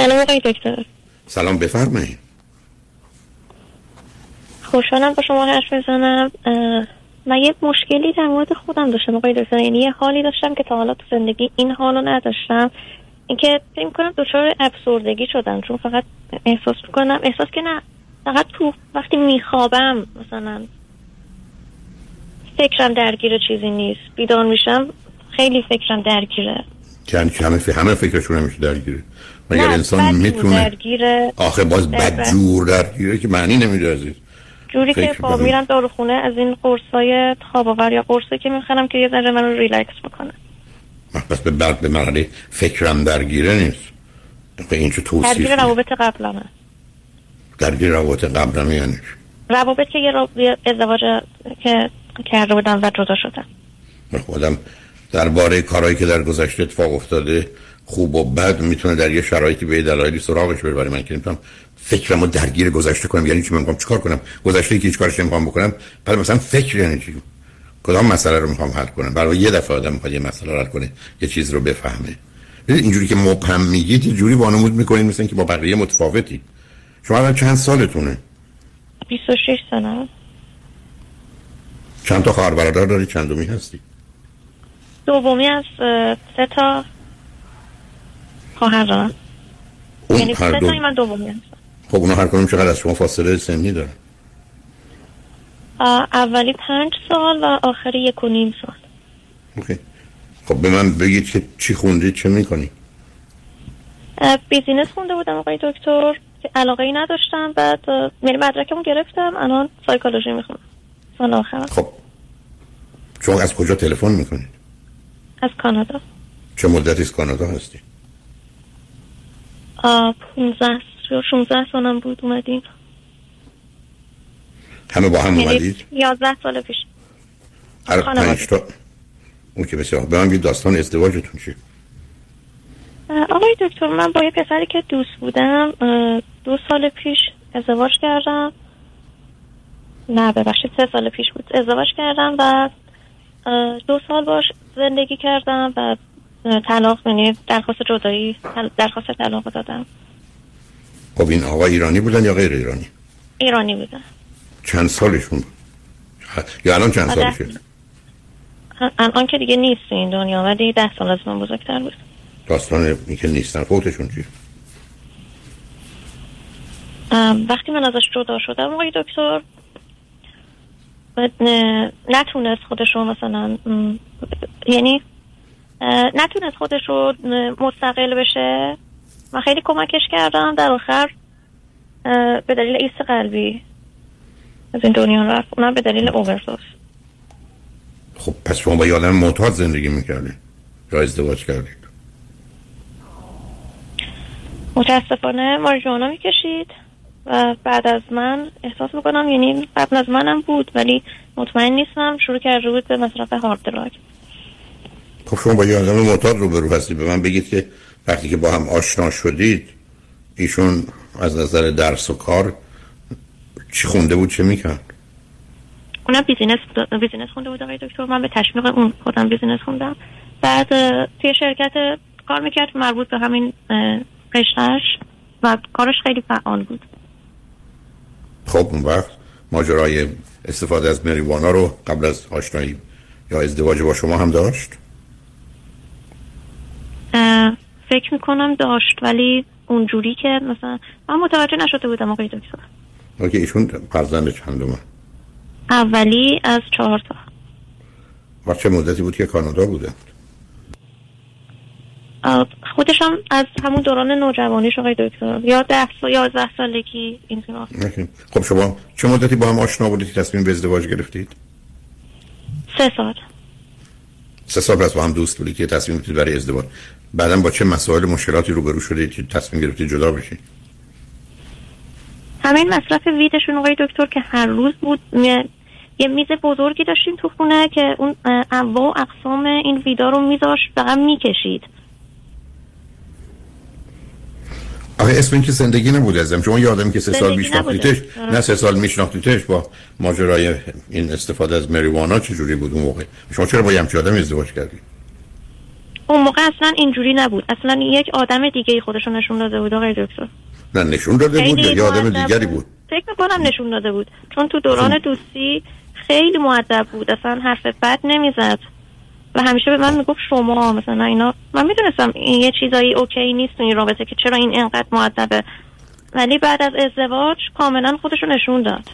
سلام آقای دکتر. سلام بفرمایید. خوشحالم با شما حرف بزنم. من یه مشکلی در مورد خودم داشتم آقای دکتر. یعنی یه حالی داشتم که تا حالا تو زندگی این حالو نداشتم. اینکه فکر کنم دچار افسردگی شدم چون فقط احساس می‌کنم احساس که نه فقط تو وقتی میخوابم مثلا فکرم درگیر چیزی نیست بیدار میشم خیلی فکرم درگیره. یعنی همه همه فکرشون همیشه درگیره. مگر انسان می‌تونه آخه باز بدجور درگیره که معنی نمیده عزیز جوری که با میرم داروخونه از این قرصای خواب آور یا قرصی که می‌خرم که یه ذره منو ریلکس می‌کنه. بس به بعد به مرحله فکرم درگیره نیست. به این چه توصیف درگیر روابط قبلمه. درگیر روابط قبلمه یعنی روابط که یه ازدواج که کرده بودم و جدا شدم خودم درباره کارهایی که در گذشته اتفاق افتاده خوب و بد می‌تونه در یه شرایطی به دلایلی سراغش بره. برای من که نمی‌تونم فکرمو درگیر گذشته کنم یعنی چی؟ میگم چیکار کنم؟ گذشته که هیچ کارش نمی‌خوام بکنم بعد مثلا فکر یعنی چی؟ کدام مسئله رو می‌خوام حل کنم؟ برای یه دفعه آدم می‌خواد یه مسئله رو حل کنه یه چیز رو بفهمه. اینجوری که مبهم میگید یه جوری وانمود می‌کنید مثل که با بقیه متفاوتی. شما الان چند سالتونه؟ 26 سنه چند تا خواهر برادر داری؟ چندمی هستی؟ دومی از سه تا. خواهر دارم یعنی هر دو. من دومی هستم خب اونا هر کدوم چقدر از شما فاصله سنی دارن؟ اولی پنج سال و آخری یک و نیم سال. اوکی. خب به من بگید که چی خوندید چه می‌کنی؟ بیزینس خونده بودم آقای دکتر که علاقه ای نداشتم. بعد یعنی مدرکمو گرفتم الان سایکولوژی می‌خونم. سال آخرم. خب. شما از کجا تلفن می‌کنید؟ از کانادا. چه مدتی از کانادا هستی؟ آه، 15 یا 16 سالم بود اومدیم. همه با هم یعنی اومدید؟ 11 سال پیش. هر. پنج تا اون که بسیار به من داستان ازدواجتون اه، آقای دکتر من با یه پسری که دوست بودم دو سال پیش ازدواج کردم. نه ببخشید سه سال پیش بود. ازدواج کردم و دو سال باش زندگی کردم و طلاق یعنی درخواست جدایی درخواست طلاق دادم خب این آقا ایرانی بودن یا غیر ایرانی؟ ایرانی بودم چند سالشون بود؟ یا الان چند آره. سالشه؟ الان که دیگه نیست تو این دنیا ولی ده سال از من بزرگتر بود. داستان این که نیستن فوتشون ام، وقتی من ازش جدا شدم آقای دکتر نتونست خودش رو مثلا یعنی نتونست خودش رو مستقل بشه. من خیلی کمکش کردم. در آخر به دلیل ایست قلبی از این دنیا رفت. اونم به دلیل اووردوز خب پس شما با یه آدم معتاد زندگی می‌کردید یا ازدواج کردید؟ متاسفانه ماریجوانا می‌کشید و بعد از من احساس می‌کنم یعنی قبل از منم بود ولی مطمئن نیستم. شروع کرده بود به مصرف هارد دراگ خب شما با یه آدم معتاد روبرو هستید به من بگید که وقتی که با هم آشنا شدید ایشون از نظر درس و کار چی خونده بود چه می‌کرد؟ اونم business business خونده بود آقای دکتر. من به تشویق اون خودم business خوندم. بعد توی شرکت کار می‌کرد مربوط به همین رشتهش و کارش خیلی فعال بود. خب اون وقت ماجرای استفاده از ماریجوانا رو قبل از آشنایی یا ازدواج با شما هم داشت؟ فکر می‌کنم داشت ولی اونجوری که مثلا من متوجه نشده بودم آقای دکتر. که ایشون فرزند چندمه؟ اولی از چهار تا. و چه مدتی بود که کانادا بوده؟ خودش هم از همون دوران نوجوانیش آقای دکتر. یا ده سال یازده سالگی این. اوکی. خب شما چه مدتی با هم آشنا بودید تصمیم به ازدواج گرفتید؟ سه سال. سه سال پس با هم دوست بودید که تصمیم گرفتید برای ازدواج. بعدا با چه مسائل مشکلاتی روبرو شدید که تصمیم گرفتید جدا بشید همین مصرف ویدشون آقای دکتر که هر روز بود یه- میز بزرگی داشتیم تو خونه که اون انواع اقسام این ویدا رو میذاشت و هم می‌کشید. آخه اسم این که زندگی نبود ازم. شما یه آدمی که سه سال. آره. نه سه سال میشناختیدش با ماجرای این استفاده از مریوانا چجوری بود اون موقع؟ شما چرا با یه همچین آدمی ازدواج کردید اون موقع اصلا اینجوری نبود. اصلا یک آدم دیگه خودشون نشون داده بود آقای دکتر. نه نشون داده بود یا آدم دیگری بود. فکر می‌کنم نشون داده بود. چون تو دوران دوستی خیلی معدب بود. اصلا حرف بد نمی‌زد. و همیشه به من می‌گفت شما مثلا اینا. من می‌دونستم این یه چیزایی اوکی نیست تو این رابطه که چرا این انقدر معدبه. ولی بعد از ازدواج کاملا خودشو نشون داد.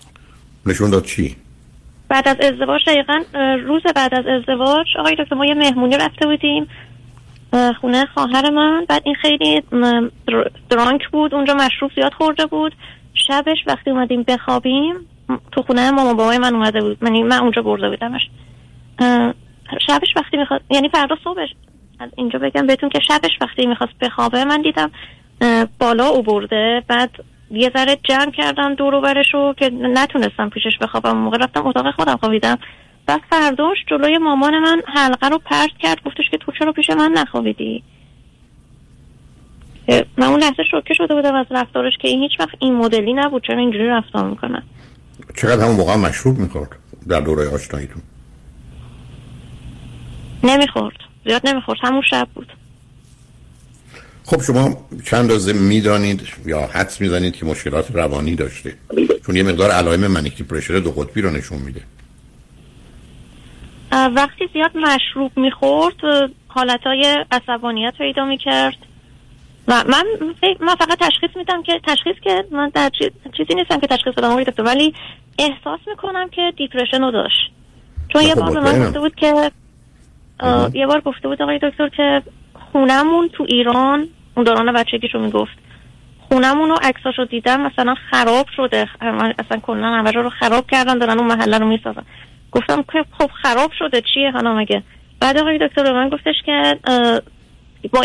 نشون داد چی؟ بعد از ازدواج دقیقا روز بعد از ازدواج آقای دکتر ما یه مهمونی رفته بودیم خونه خواهر من. بعد این خیلی درانک بود اونجا مشروب زیاد خورده بود. شبش وقتی اومدیم بخوابیم تو خونه ماما بابای من اومده بود. من, من اونجا برده بودمش. شبش وقتی می‌خواد یعنی فردا صبحش. از اینجا بگم بهتون که شبش وقتی می‌خواست بخوابه من دیدم بالا او برده بعد یه ذره جمع کردم دور و برشو که نتونستم پیشش بخوابم. موقع رفتم اتاق خودم خوابیدم. بعد فرداش جلوی مامان من حلقه رو پرت کرد گفتش که تو چرا پیش من نخوابیدی؟ من اون لحظه شوکه شده بودم از رفتارش که این هیچ وقت این مدلی نبود چرا اینجوری رفتار می‌کنه. چقدر همون موقع مشروب می‌خورد در دوره آشناییتون؟ نمی‌خورد. زیاد نمی‌خورد. همون شب بود. خب شما چند روزه می‌دانید یا حدس می‌زنید که مشکلات روانی داشته؟ چون یه مقدار علائم manic depression دو قطبی رو نشون میده. وقتی زیاد مشروب می‌خورد حالتهای عصبانیت پیدا می‌کرد. و من من فقط تشخیص میدم که تشخیص که من در چیزی نیستم که تشخیص بدم دکتر ولی احساس می‌کنم که depression رو داشت. چون یه خب، بار به من گفته بود که یه بار گفته بود آقای دکتر که خونمون تو ایران اون دوران بچگیشو می‌گفت خونمون رو عکساشو دیدم مثلا خراب شده. اصلا کلا همه رو خراب کردن دارن اون محله رو می‌سازن. گفتم که خب خراب شده چیه حالا مگه؟ بعد آقای دکتر به من گفتش که با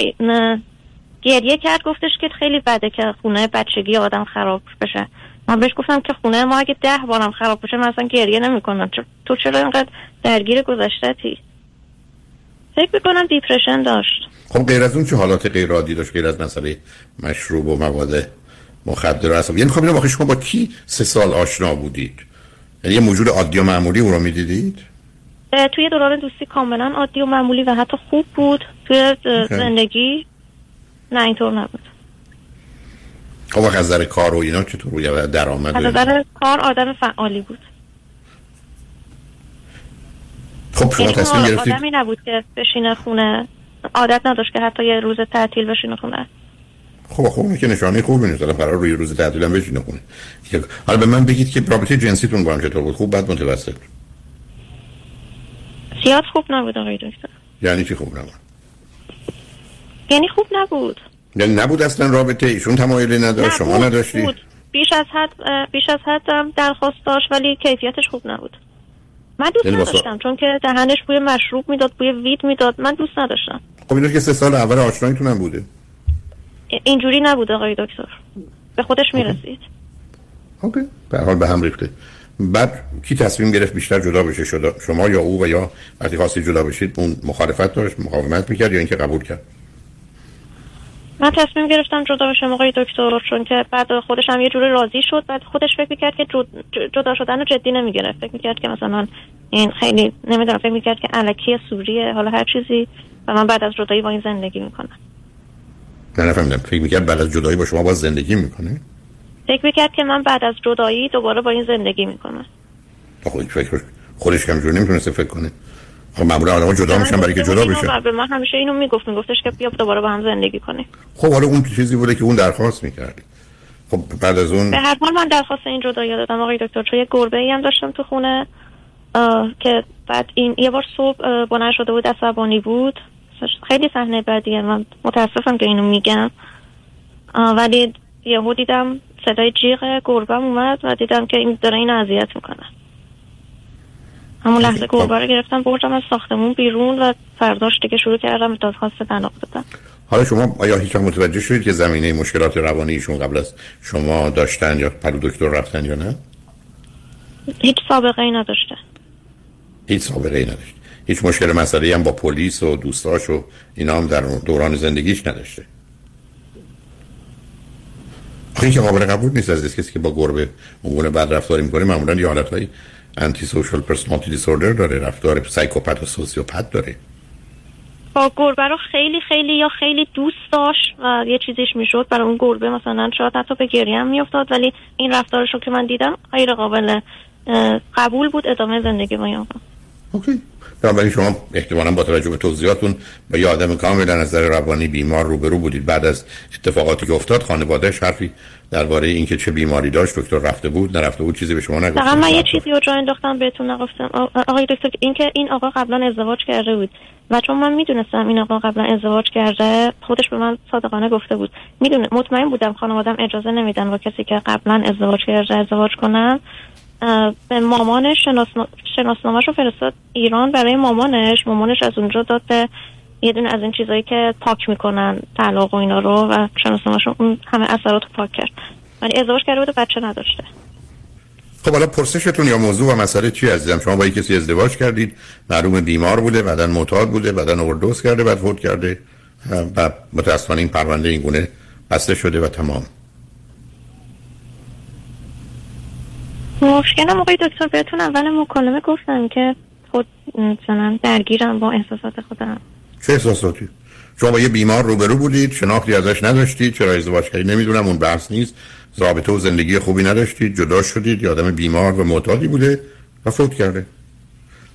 گریه کرد گفتش که خیلی بده که خونه بچگی آدم خراب بشه. من بهش گفتم که خونه ما اگه ده بارم خراب بشه من اصلا گریه نمی‌کنم. تو چرا اینقدر درگیر گذشتهتی فکر می‌کنم دیپرشن داشت. خب غیر از اون چه حالات غیر عادی داشت؟ غیر از مسئله مشروب و مواد مخدر اصلا یعنی خب اینو شما با کی سه سال آشنا بودید؟ یعنی یه موجود عادی و معمولی او رو می‌دیدید؟ توی دوران دوستی کاملا عادی و معمولی و حتی خوب بود. توی زندگی نه اینطور نبود. خب از نظر کار و اینا چطور روی درآمد از نظر کار آدم فعالی بود. خب شما یعنی تصمیم گرفتید. آدمی نبود که بشینه خونه عادت نداشت که حتی یه روز تعطیل بشینه خونه. خب خب که نشانه خوبی نیست. الان برای روی روز تعطیل هم بشینه خونه. حالا به من بگید که رابطه جنسیتون با هم چطور بود؟ خوب بعد متوسط؟ زیاد خوب نبود آقای دکتر. یعنی چی خوب نبود؟ یعنی خوب نبود. یعنی نبود اصلا رابطه؟ ایشون تمایلی نداشت؟ شما نداشتی؟ بود. بیش از حد بیش از حد درخواست داشت ولی کیفیتش خوب نبود. من دوست یعنی نداشتم چون که دهنش بوی مشروب می‌داد بوی وید می‌داد من دوست نداشتم. خب اینو که سه سال اول آشناییتون هم بوده. اینجوری نبود آقای دکتر. به خودش می‌رسید. اوکی. به حال به هم ریخته. بعد کی تصمیم گرفت بیشتر جدا بشه؟ شما یا او و یا وقتی خواستی جدا بشید اون مخالفت داشت مقاومت می‌کرد یا اینکه قبول کرد؟ من تصمیم گرفتم جدا بشم آقای دکتر چون که بعد خودش هم یه جوری راضی شد. بعد خودش فکر می‌کرد که جدا شدن رو جدی نمی‌گرفت. فکر می‌کرد که مثلا این خیلی نمی‌دونم فکر می‌کرد که علکی سوریه حالا هر چیزی. و من بعد از جدایی با این زندگی می‌کنم. نه نفهمیدم فکر می‌کرد بعد از جدایی با شما با زندگی می‌کنه فکر می‌کرد که من بعد از جدایی دوباره با این زندگی می‌کنم. خب فکر خودش کم جور نمی‌تونسته فکر کنه. خب معمولا آدم‌ها جدا میشن برای که جدا بشه به من همیشه اینو می‌گفت میگفتش که بیا دوباره با هم زندگی کنیم. خب حالا اون چیزی بوده که اون درخواست می‌کرد خب بعد از اون به هر حال من درخواست این جدایی دادم. آقای دکتر چون یه گربه ای هم داشتم تو خونه که بعد این یه بار صبح بلند شده بود عصبانی بود. خیلی صحنه بعدیه من متاسفم که اینو میگم. ولی یهو دیدم صدای جیغ گربم اومد و دیدم که این داره این اذیت می‌کنه. همون لحظه گربه رو گرفتم بردم از ساختمون بیرون و فرداش دیگه شروع کردم دادخواست طلاق دادم حالا شما آیا هیچ متوجه شدید که زمینه مشکلات روانیشون قبل از شما داشتن یا پرو دکتر رفتن یا نه؟ هیچ سابقه ای نداشته. هیچ سابقه ای نداشته هیچ مشکل مسئله هم با پلیس و دوستاش و اینا هم در دوران زندگیش نداشته. آخه که قابل قبول نیست از کسی که با گربه اون بد رفتاری می‌کنه معمولا یه حالتهای antisocial personality disorder داره رفتار psychopath و sociopath داره. با گربه رو خیلی خیلی یا خیلی دوست داشت و یه چیزیش می‌شد. برای اون گربه مثلا شاید حتی به گریه هم میافتاد ولی این رفتارش رو که من دیدم غیر قابل قبول بود ادامه زندگی با اوکی. بنابراین شما احتمالا با توجه به توضیحاتون با یه آدم کاملا نظر روانی بیمار روبرو بودید. بعد از اتفاقاتی که افتاد خانوادهش حرفی درباره اینکه چه بیماری داشت دکتر رفته بود نرفته بود چیزی به شما نگفت. من یه چیزی رو جا انداختم بهتون نگفتم. آقای دکتر اینکه این آقا قبلا ازدواج کرده بود و چون من می‌دونستم این آقا قبلا ازدواج کرده خودش به من صادقانه گفته بود. می‌دونه مطمئن بودم خانوادم اجازه نمیدن با کسی که قبلا ازدواج کرده ازدواج کنم به مامانش شناسنامهش رو فرستاد ایران برای مامانش. مامانش از اونجا داد به یه دونه از این چیزایی که پاک می‌کنن طلاق و اینا رو و شناسنامهش اون همه اثرات پاک کرد. ولی ازدواج کرده بود بچه نداشته. خب حالا پرسشتون یا موضوع و مسئله چی عزیزم شما با کسی ازدواج کردید. معلوم بیمار بوده بعدا معتاد بوده بعدا اوردوز کرده بعد فوت کرده. و متاسفانه این پرونده این گونه بسته شده و تمام. مشکلم آقای دکتر بهتون اول مکالمه گفتم که خود مثلا درگیرم با احساسات خودم. چه احساساتی؟ شما با یه بیمار روبرو بودید شناختی ازش نداشتید چرا ازدواج کردید؟ نمی‌دونم اون بحث نیست. رابطه و زندگی خوبی نداشتید جدا شدید یه آدم بیمار و معتادی بوده و فوت کرده.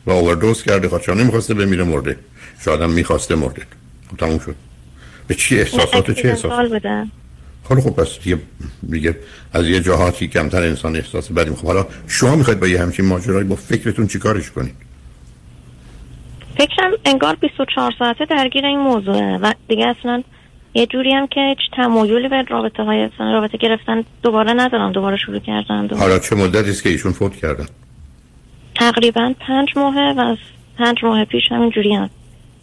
و اووردوز کرده خواهد نمی‌خواسته بمیره مرده. شاید هم می‌خواسته مرده. خب تموم شد. به چی احساسات؟ چه احساسات حالا خب پس دیگه از یه جهاتی کمتر انسان احساس بدی. خب حالا شما می‌خواید با یه همچین ماجرایی با فکرتون چیکارش کنید؟ فکرم انگار 24 ساعته درگیر این موضوعه و دیگه اصلا یه جوری هم که هیچ تمایلی به رابطه های رابطه گرفتن دوباره ندارم دوباره شروع کردن دوباره. حالا چه مدتی است که ایشون فوت کردن؟ تقریبا پنج ماهه و از پنج ماه پیش همین جوری هم.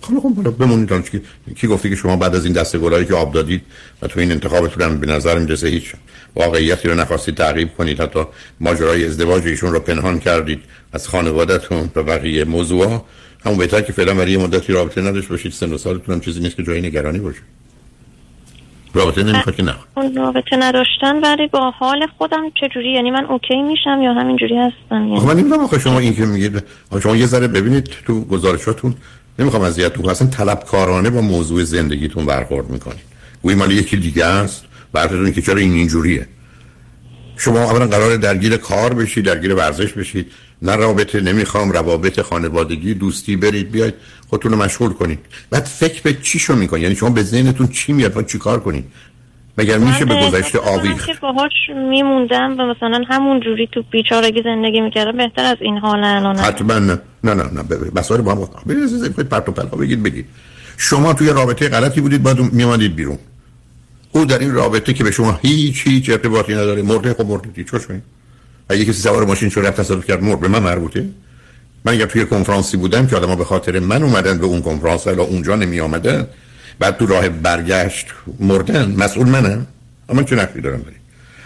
خب خب بمونید که کی گفته که شما بعد از این دسته گلایی که آب دادید و تو این انتخابتون به نظر می‌رسه هیچ واقعیتی رو نخواستید تعقیب کنید. حتی ماجرای ازدواج ایشون رو پنهان کردید از خانوادهتون و بقیه موضوع همون بهتر که فعلا برای مدتی رابطه نداشته باشید. سن و سالتون هم چیزی نیست که جایی نگرانی باشه. رابطه نمی‌خواد که نه رابطه نداشتن ولی با حال خودم چجوری؟ یعنی من اوکی میشم یا همین جوری هستم؟ یعنی من نمی‌دونم آخه شما این که میگید شما یه ذره ببینید تو گزارشاتون نمی‌خوام اذیتتون اصلا طلبکارانه با موضوع زندگیتون برخورد می‌کنید. گویی مال یکی دیگه است. براتون که چرا این اینجوریه. شما اولا قرار درگیر کار بشید درگیر ورزش بشید. نه رابطه نمی‌خوام روابط خانوادگی دوستی برید بیاید خودتون رو مشغول کنید. بعد فکر به چی شو می‌کنید. یعنی شما به ذهنتون چی میاد؟ باید چیکار کنید؟ مگر میشه به گذشته آویخت؟ که باهاش میموندم و مثلا همون جوری تو بیچارگی زندگی می‌کردم بهتر از این حال الان حتما. نه نه نه نه. مسائل با هم ببینید پرت و پلا بگید بگید. شما توی رابطه غلطی بودید بعد میمانید بیرون. او در این رابطه که به شما هیچ هیچ ارتباطی نداره مرده خب مرده چی شوین اگه کسی سوار ماشین شو رفت تصادف کرد مرد. به من مربوطه. من اگر توی کنفرانسی بودم که آدما به خاطر من اومدن به اون کنفرانس الا اونجا نمی آمدن بعد تو راه برگشت مردن مسئول منم اما چه نفی دارم بری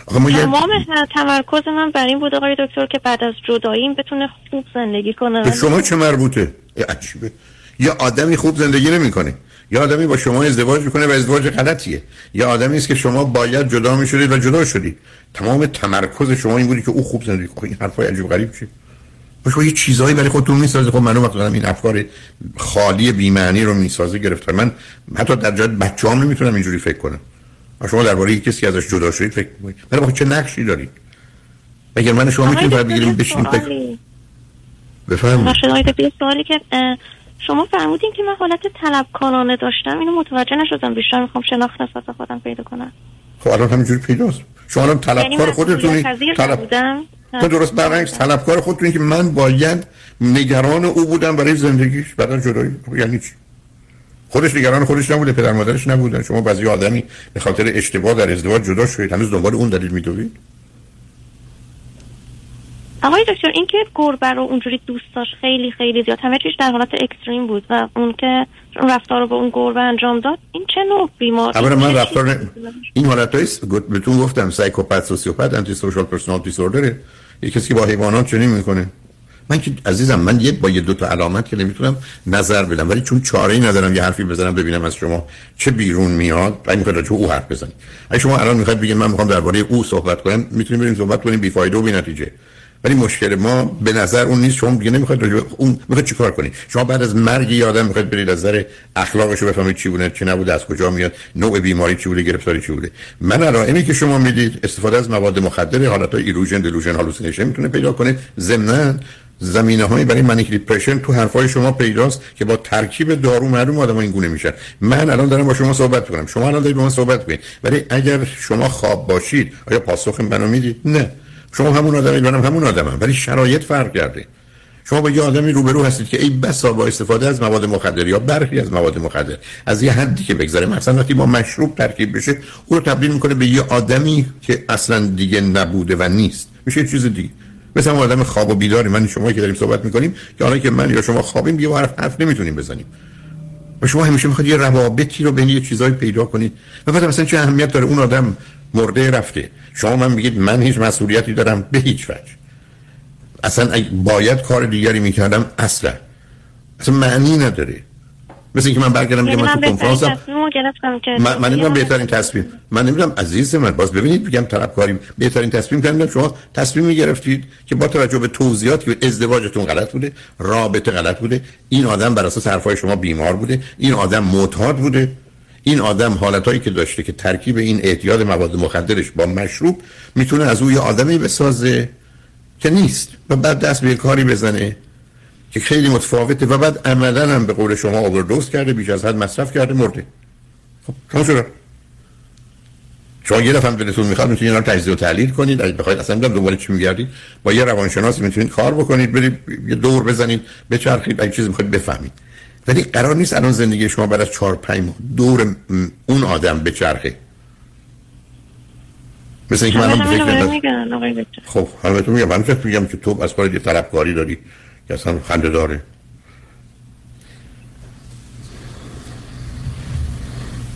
تمام تمرکز من بر این بود آقای دکتر که بعد از جداییم بتونه خوب زندگی کنه. به شما چه مربوطه؟ عجیبه. یه آدمی خوب زندگی نمی‌کنه. یه آدمی با شما ازدواج می‌کنه و ازدواج غلطیه. یه آدمی است که شما باید جدا می‌شدید و جدا شدید. تمام تمرکز شما این بودی که او خوب زندگی کنه. این حرفای عجیب غریب چیه شما یه چیزایی برای خودتون می‌سازه. خب من وقت دارم این افکار خالی بی معنی رو می‌سازه گرفتم من حتی در جای بچه‌ام نمی‌تونم اینجوری فکر کنم. شما درباره کسی ازش جدا شدید فکر کنید ولی چه نقشی دارید؟ مگر من شما می‌تونید بگیریم بشینیم فکر بفرمایید. سوالی که شما فرمودین که من حالت طلبکارانه داشتم. اینو متوجه نشدم. بیشتر می‌خوام شناخت نسبت خودم پیدا کنم. خب الان همینجوری پیداست. شما الان طلبکار یعنی خودتونی. طلب بودم تو درست برعکس طلبکار خودتونی که من باید نگران او بودم برای زندگیش. بعد از جدایی. خب یعنی چی؟ خودش نگران خودش نبوده پدر مادرش نبودن. شما بعضی آدمی به خاطر اشتباه در ازدواج جدا شدید. هنوز دنبال اون دلیل میدوید؟ آقای دکتر این که گربه رو اونجوری دوست داشت خیلی خیلی زیاد همه چیز در حالت extreme بود و اون که رفتار رو با اون گربه انجام داد. این چه نوع بیمار اولا من رفتار ن... این حالت هایست بهتون گفتم psychopath sociopath antisocial personal disorder ه یه کسی که با حیوانات چنین می‌کنه. من که عزیزم من یه با یه دو تا علامت که نمی‌تونم نظر بدم ولی چون چاره ای ندارم یه حرفی بزنم ببینم از شما چه بیرون میاد و می‌خواد تو او حرف بزنید. اگه شما الان می‌خواید بگید من می‌خوام درباره او صحبت کنم می‌تونیم بریم صحبت کنیم بی فایده و بی نتیجه ولی مشکل ما به نظر اون نیست شما دیگه نمی‌خواید راجع اون می‌خواید چیکار کنید؟ شما بعد از مرگ یه آدم می‌خواید برید نظر اخلاقش رو بفهمید چی بوده چی نبوده از کجا میاد نوع بیماری چی بوده گرفتاری چی بوده. من علائمی که شما می‌دید استفاده از مواد مخدر حالت های illusion delusion hallucination می‌تونه پیدا کنه. ضمن زمینه هایی برای منیک دیپرشن تو حرفای شما پیداست که با ترکیب دارو معلوم آدم این گونه میشن. من الان دارم با شما صحبت کنم شما الان دارید با من صحبت کنید ولی اگر شما خواب باشید آیا پاسخ منو می‌دید؟ نه. شما همون آدمی منم همون آدمم ولی شرایط فرق کرده. شما با یه آدمی روبرو هستید که ای بسا با استفاده از مواد مخدر یا برخی از مواد مخدر از یه حدی که بگذره مثلا وقتی با مشروب ترکیب بشه او رو تبدیل می‌کنه به یه آدمی که اصلا دیگه نبوده و نیست. میشه چیز دیگه. مثل اون آدم خواب و بیداری من شما که داریم صحبت می‌کنیم که حالا که من یا شما خوابیم یه حرف حرف نمی‌تونیم بزنیم. و شما همیشه می‌خواید یه روابطی رو بین یه چیزایی پیدا کنید. و بعد مثلا چه اهمیت داره؟ اون آدم مرده رفته. شما من میگید من هیچ مسئولیتی دارم به هیچ وجه. اصلا باید کار دیگری می‌کردم اصلا. اصلا معنی نداره. مثل اینکه من برگردم که من تو کنفرانسم. من, من نمی‌دونم بهترین تصمیم. من نمی‌دونم عزیز من باز ببینید بگم کاری بهترین تصمیم کردم شما تصمیم می‌گرفتید که با توجه به توضیحات که ازدواجتون غلط بوده رابطه غلط بوده این آدم بر اساس حرفای شما بیمار بوده این آدم معتاد بوده. این آدم حالتهایی که داشته که ترکیب این اعتیاد مواد مخدرش با مشروب می‌تونه از او یه آدمی بسازه که نیست و بعد دست به کاری بزنه که خیلی متفاوته و بعد عملا هم به قول شما اووردوز کرده بیش از حد مصرف کرده مرده. خب تمام شد شما یه دفعه دلتون می‌خواد می‌تونید اینا رو تجزیه و تحلیل کنید. اگه بخواید اصلا میگم دنبال چی میگردید. با یه روانشناس می‌تونید کار بکنید برید یه دور بزنید بچرخید اگه چیزی می‌خواید بفهمید. ولی قرار نیست الان زندگی شما بعد از 4 5 دور اون آدم بچرخه مثل اینکه من فکر خب حالا تو میگم. من فکر میگم که تو از کار یه طلبکاری داری که اصلا خنده داره.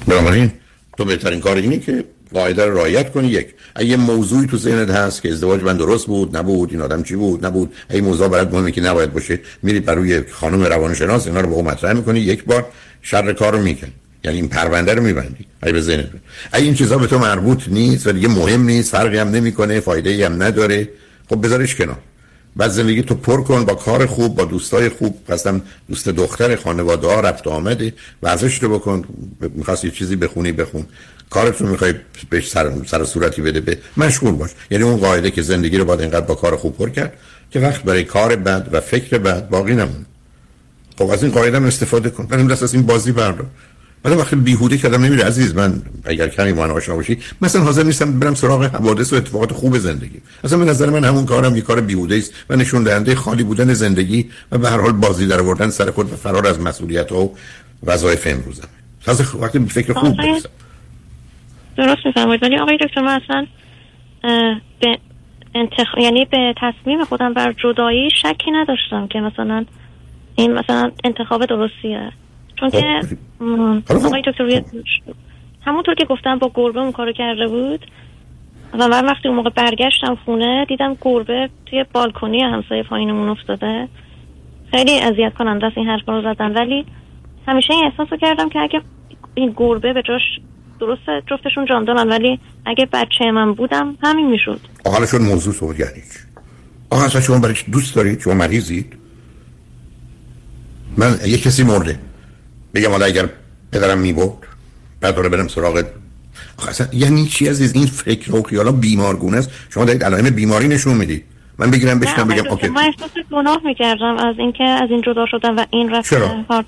بنابراین تو بهترین کار اینه که قاعده رو رعایت کنی. یک اگه موضوعی تو ذهنت هست که ازدواج من درست بود نبود این آدم چی بود نبود این موضوع برات مهمه که نباید باشه میری برای خانم روانشناس اینا رو به مطرح می‌کنی. یک بار شر کار رو می‌کنی. یعنی این پرونده رو میبندی. اگه به ذهنت اگه این چیزا به تو مربوط نیست و دیگه مهم نیست فرقی هم نمی‌کنه فایده ای هم نداره خب بذارش کنار. بعد زندگی تو پر کن با کار خوب با دوستای خوب. قصدم دوست دختر خانواده ها رفت آمده. ورزش رو بکن. می‌خواست یه چیزی بخونی بخون. کارت رو می‌خوای بهش سر, سر صورتی بده به مشغول باش. یعنی اون قاعده که زندگی رو باید اینقدر با کار خوب پر کرد که وقت برای کار بد و فکر بد باقی نمونه خب از این قاعده هم استفاده کن. من دست از این بازی بردار. ولی وقتی بیهوده کردم نمیره. عزیز من اگر کمی من آشنا باشی مثلا حاضر نیستم برم سراغ حوادث و اتفاقات خوب زندگی. اصلا به نظر من همون کارم یه کار بیهوده است و نشون دهنده خالی بودن زندگی و به هر حال بازی در آوردن سر خود و فرار از مسئولیت و وظایف امروزم تازه وقتی فکر خوب برسم درست میفرمایید. ولی آقای دکتر من اصلا به انتخ... یعنی به تصمیم خودم بر جدایی شکی نداشتم که مثلا این مثلا انتخاب درستیه. چون که خب، آقای دکتر همونطور که گفتم با گربه اون کارو کرده بود و من وقتی اون موقع برگشتم خونه دیدم گربه توی بالکنی همسایه پایینمون افتاده. خیلی اذیت کننده است این حرف رو زدن. ولی همیشه این احساس رو کردم که اگه این گربه به جاش درسته جفتشون جان دارن ولی اگه بچه من بودم همین می‌شد. حالا شد موضوع صحبت کردید. آقا اصلا شما برای دوست دارید؟ شما مریضید؟ من یه کسی مرده. بگم حالا اگر پدرم می‌برد بعد رو برم سراغ اصلا یعنی چی از این فکر و خیالا بیمارگونه است. شما دارید علائم بیماری نشون می‌دید. من بگیرم بشنم بگم. اوکی. من احساس گناه می‌کردم از اینکه از این جدا شدم و این رفت هارد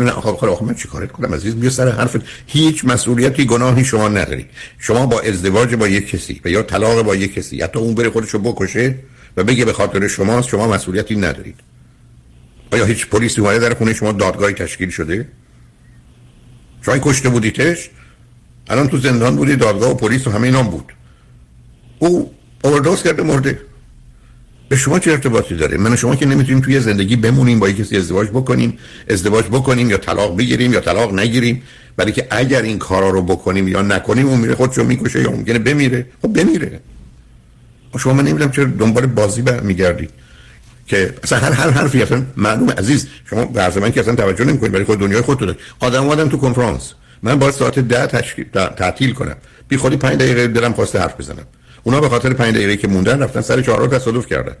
نه خب خب من چیکارت کنم؟ عزیز بیا سر حرف. هیچ مسئولیتی گناهی شما ندارید شما با ازدواج با یک کسی و یا طلاق با یک کسی حتی اون بره خودشو بکشه و بگه به خاطر شماست شما مسئولیتی ندارید. آیا هیچ پلیسی اومده در خونه شما دادگاهی تشکیل شده؟ شما کشته بودیتش الان تو زندان بودی دادگاه و پلیس و همه اینا بود. او اووردوز کرده مرده. به شما چه ارتباطی داره؟ من و شما که نمی‌تونیم توی زندگی بمونیم با کسی ازدواج بکنیم ازدواج بکنیم یا طلاق بگیریم یا طلاق نگیریم. برای که اگر این کارا رو بکنیم یا نکنیم اون میره خودشو می‌کشه یا ممکنه بمیره. خب بمیره. شما من نمی‌دونم چرا دنبال بازی برمیگردید که اصلا هر هر حرفی اصلا معلوم عزیز شما به من که اصلا توجه نمی‌کنید برای خود دنیای خودتون آدم آدم تو کنفرانس. من باید ساعت ده تعطیل کنم. بی خودی 5 دقیقه دلم خواسته حرف بزنم. اونا به خاطر 5 دقیقه که موندن رفتن سر چهار رو تصادف کردن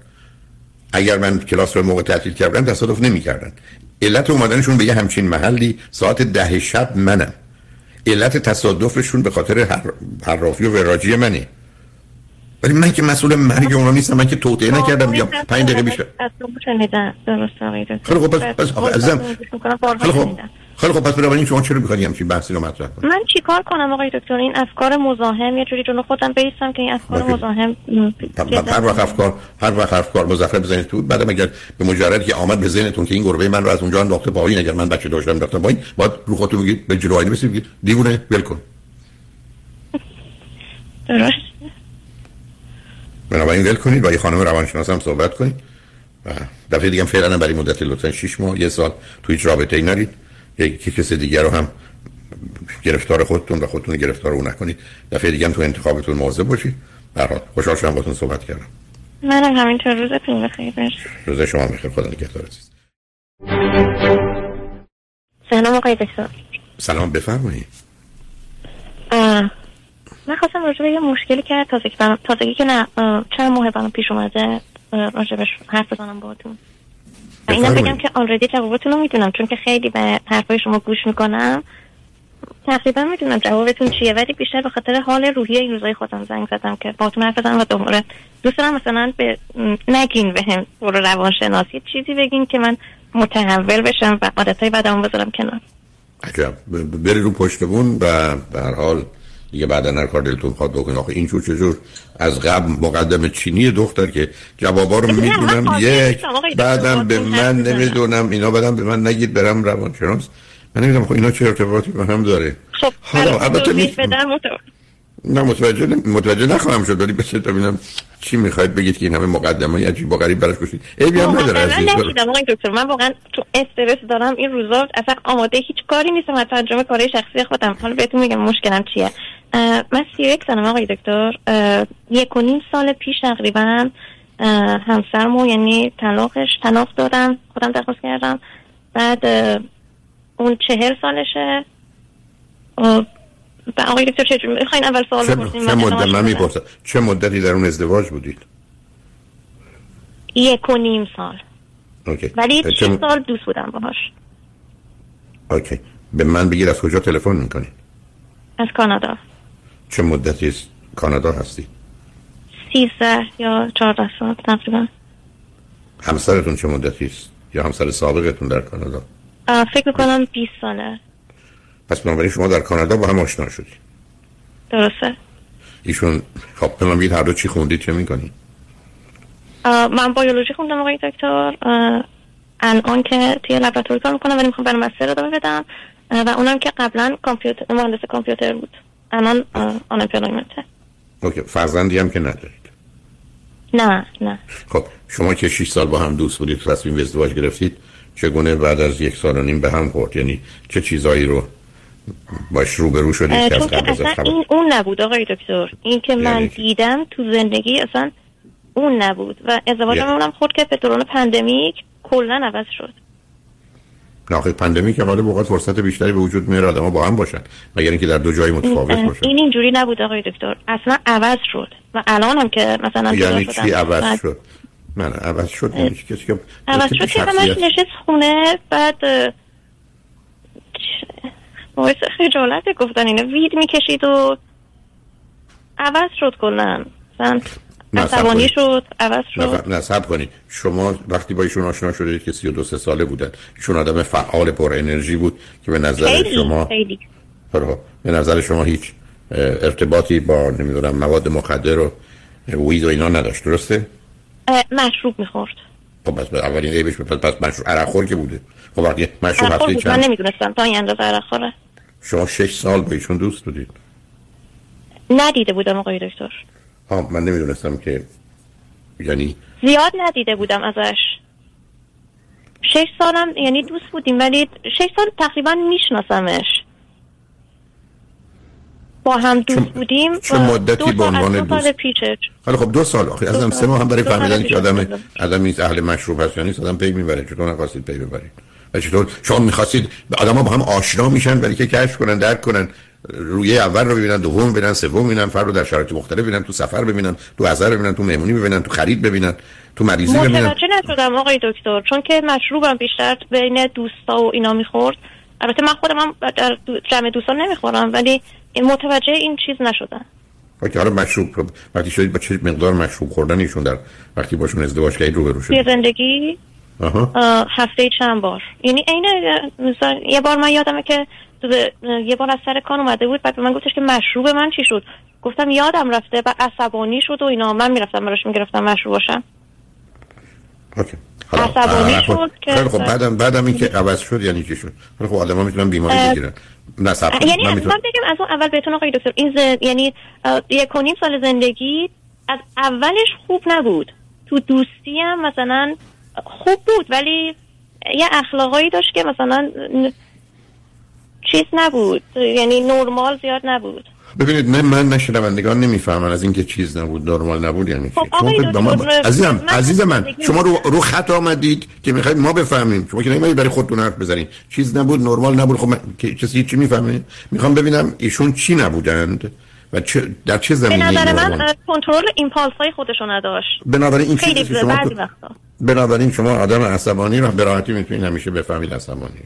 اگر من کلاس رو موقع تعطیل کردم تصادف نمی‌کردن علت اومدنشون به یه همچین محلی ساعت ده شب منم علت تصادفشون به خاطر حرافی و وراجی منه ولی من که مسئول مرگ اونا نیستم من که توطئه نکردم بیام 5 دقیقه بیشتر خیلی خوب پس پس عزیزم خیلی خوب خیلی خب پس بنابراین شما چرا می‌خواید همچین بحثی رو مطرح کنید من چیکار کنم آقای دکتر؟ این افکار مزاحم یه جوری جلو خودم بیستم که این افکار مزاحم هر وقت افکار هر وقت افکار مزخرف بزنید تو بعد اگر به مجرد که آمد به ذهنتون که این گربه من رو از اونجا انداخته پایین اگر من بچه داشتم انداختم پایین باید رو خودتون بگید به جلو آینه بگید دیوونه ول کن. درست. بنابراین ول کنید با یه خانم روانشناس هم صحبت کنید. و دفعه دیگه فعلا برای مدت لطفا 6 ماه یه سال تو هیچ رابطه ای نرید. یک کس دیگر رو هم گرفتار خودتون و خودتون گرفتار رو نکنید. دفعه دیگه هم تو انتخابتون مواظب باشید. برحال خوشحال شدم باتون صحبت کردم. منم همینطور. روزتون بخیر. روز شما بخیر. خدا نگهدار عزیز. سلام آقای دکتر. سلام بفرمایید. من خواستم راجع به یه مشکلی که تازگی تازگی که نه چند ماه برام پیش اومده راجبش حرف بزنم باهاتون. اینا بگم که آلردی جوابتون رو می‌دونم چون که خیلی به حرفای شما گوش می‌کنم. تقریبا می‌دونم جوابتون چیه ولی بیشتر به خاطر حال روحی این روزای خودم زنگ زدم که باهاتون حرف بزنم و دوباره دوست دارم مثلا به نگین به هم برو روانشناسی چیزی بگین که من متحول بشم و عادتهای بعدمون بذارم کنار. عجب بری رو پشتمون و به هر حال دیگه بعدا هر کار دلتون خواهد بکنید. آخه اینجور چجور از قبل مقدم چینی دختر که جوابا رو می‌دونم یک بعدم به من نمی‌دونم اینا بعدم به من نگید برم روانشناس. من نمی‌دونم خب اینا چه ارتباطی با هم داره؟ خب حالا البته نه متوجه متوجه نخواهم شد ولی بسید ببینم چی می‌خواید بگید که این همه مقدمه عجیب و غریب براش گوشید. ای هم نداره عزیز. من دکتر. من واقعا تو استرس دارم این روزا اصلا آماده هیچ کاری نیستم. حتی انجام کارهای شخصی خودم. حالا بهتون میگم مشکلم چیه. من سی یک سنم آقای دکتر. یک و نیم سال پیش تقریبا همسرمو یعنی طلاقش طلاق دادم خودم درخواست کردم. بعد اون چهل سالشه. و آقای دکتر چه می‌خواین؟ اول سوال بپرسیم چه مدت؟ من می‌پرسم. چه مدتی در اون ازدواج بودید؟ یک و نیم سال. اوکی. ولی چه سال دوست بودم باهاش. اوکی. به من بگیر از کجا تلفن می‌کنید؟ از کانادا. چه مدتی است؟ کانادا هستی؟ سیزده یا چهارده سال تقریبا. همسرتون چه مدتی است؟ یا همسر سابقتون در کانادا؟ فکر می‌کنم 20 ساله. پس بنابراین شما در کانادا با هم آشنا شدی. درسته. ایشون خب به من هر دو چی خوندید چه می‌کنی؟ من بیولوژی خوندم آقای دکتر. الان که توی لابراتوری کار می‌کنم ولی می‌خوام برم مستر ادامه بدم. و اونم که قبلا کامپیوتر مهندس کامپیوتر بود. الان آن امپلویمنته اوکی فرزندی هم که ندارید. نه نه. خب شما که 6 سال با هم دوست بودید تصمیم به ازدواج گرفتید چگونه بعد از یک سال و نیم به هم خورد؟ یعنی چه چیزایی رو باش روبرو شدید که اصلا این اون نبود آقای دکتر. این که من یعنی دیدم تو زندگی اصلا اون نبود و ازدواجم یعنی؟ اونم خورد که به دوران pandemic کلا عوض شد. نه آخه pandemic حالا یه وقت فرصت بیشتری به وجود میاره آدم با هم باشن. مگر اینکه در دو جای متفاوت باشن. این اینجوری نبود آقای دکتر. اصلا عوض شد. و الان هم که مثلا یعنی چی عوض شد؟ نه نه عوض شد. یعنی کسی که عوض شد که همش نشست خونه بعد باعث خجالت گفتن اینه وید می‌کشید و عوض شد کلا. عصبانی شد عوض شد. نه سب کنید. شما وقتی با ایشون آشنا شدید که 32 ساله بودن ایشون آدم فعال پر انرژی بود که به نظر خیلی، شما خیلی. به نظر شما هیچ ارتباطی با نمی‌دونم مواد مخدر و وید و اینا نداشت درسته؟ مشروب می‌خورد. خب بس اولین عیبش پس پس مشروب عرق خور که بوده. خب وقتی مشروب هفته چند من نمی‌دونستم. تا این اندازه عرق خوره. شما شش سال با ایشون دوست بودید. ندیده بودم آقای دکتر. ها من نمی‌دونستم که یعنی زیاد ندیده بودم ازش. شش سالم یعنی دوست بودیم ولی شش سال تقریبا میشناسمش. با هم دوست بودیم چه مدتی به عنوان دوست. حالا خب دو سال آخه سه ماه هم برای فهمیدن که آدم آدم نیست اهل مشروب هست یعنی آدم پی می‌بره. چطور نخواستید پی ببرید؟ و چطور؟ شما می‌خواستید آدم ها با هم آشنا میشن برای که کشف کنن درک کنن. روی اول رو ببینن دوم ببینن سوم ببینن فرد رو در شرایط مختلف ببینن تو سفر ببینن تو هزار ببینن تو مهمونی ببینن تو خرید ببینن تو مریضی ببینن. متوجه نشدم آقای دکتر چون که مشروبم بیشتر بین دوستا و اینا می‌خورد. البته من خودم هم در جمع دوستان نمی‌خورم ولی متوجه این چیز نشدم. وقتی حالا مشروب وقتی شدید با چه مقدار مشروب خوردن ایشون در وقتی باشون ازدواج کردید رو برو شد زندگی؟ هفته چند بار. یعنی عین مثلا یه بار من یادمه که یه بار از سر کار اومده بود بعد من گفتش که مشروب من چی شد؟ گفتم یادم رفته بعد عصبانی شد و اینا. من می‌رفتم براش می‌گرفتم مشروب باشم. اوکی. عصبانی شد که خیلی خب بعدم بعدم این که عوض شد یعنی چی شد؟ خب آدم ها می‌تونن بیماری بگیرن. نه یعنی من, می‌تونم... بگم از اون اول بهتون آقای دکتر این ز... یعنی یک و نیم سال زندگی از اولش خوب نبود. تو دوستی هم مثلا خوب بود ولی یه اخلاقایی داشت که مثلا چیز نبود. یعنی نرمال زیاد نبود. ببینید نه من نه شنوندگان نمی‌فهمن از اینکه چیز نبود نرمال نبود یعنی خب عزیزم عزیز من شما رو رو خط آمدید که می‌خواید ما بفهمیم. شما که نمی‌دونید برای خودتون حرف بزنید. چیز نبود نرمال نبود. خب من... کسی چی می‌فهمه؟ می‌خوام ببینم ایشون چی نبودند. و چه در چه زمینه به نظر من کنترل ایمپالس های خودشو نداشت. بنابراین این خیلی شما بنابراین شما آدم عصبانی رو به راحتی می‌تونید همیشه بفهمید عصبانی.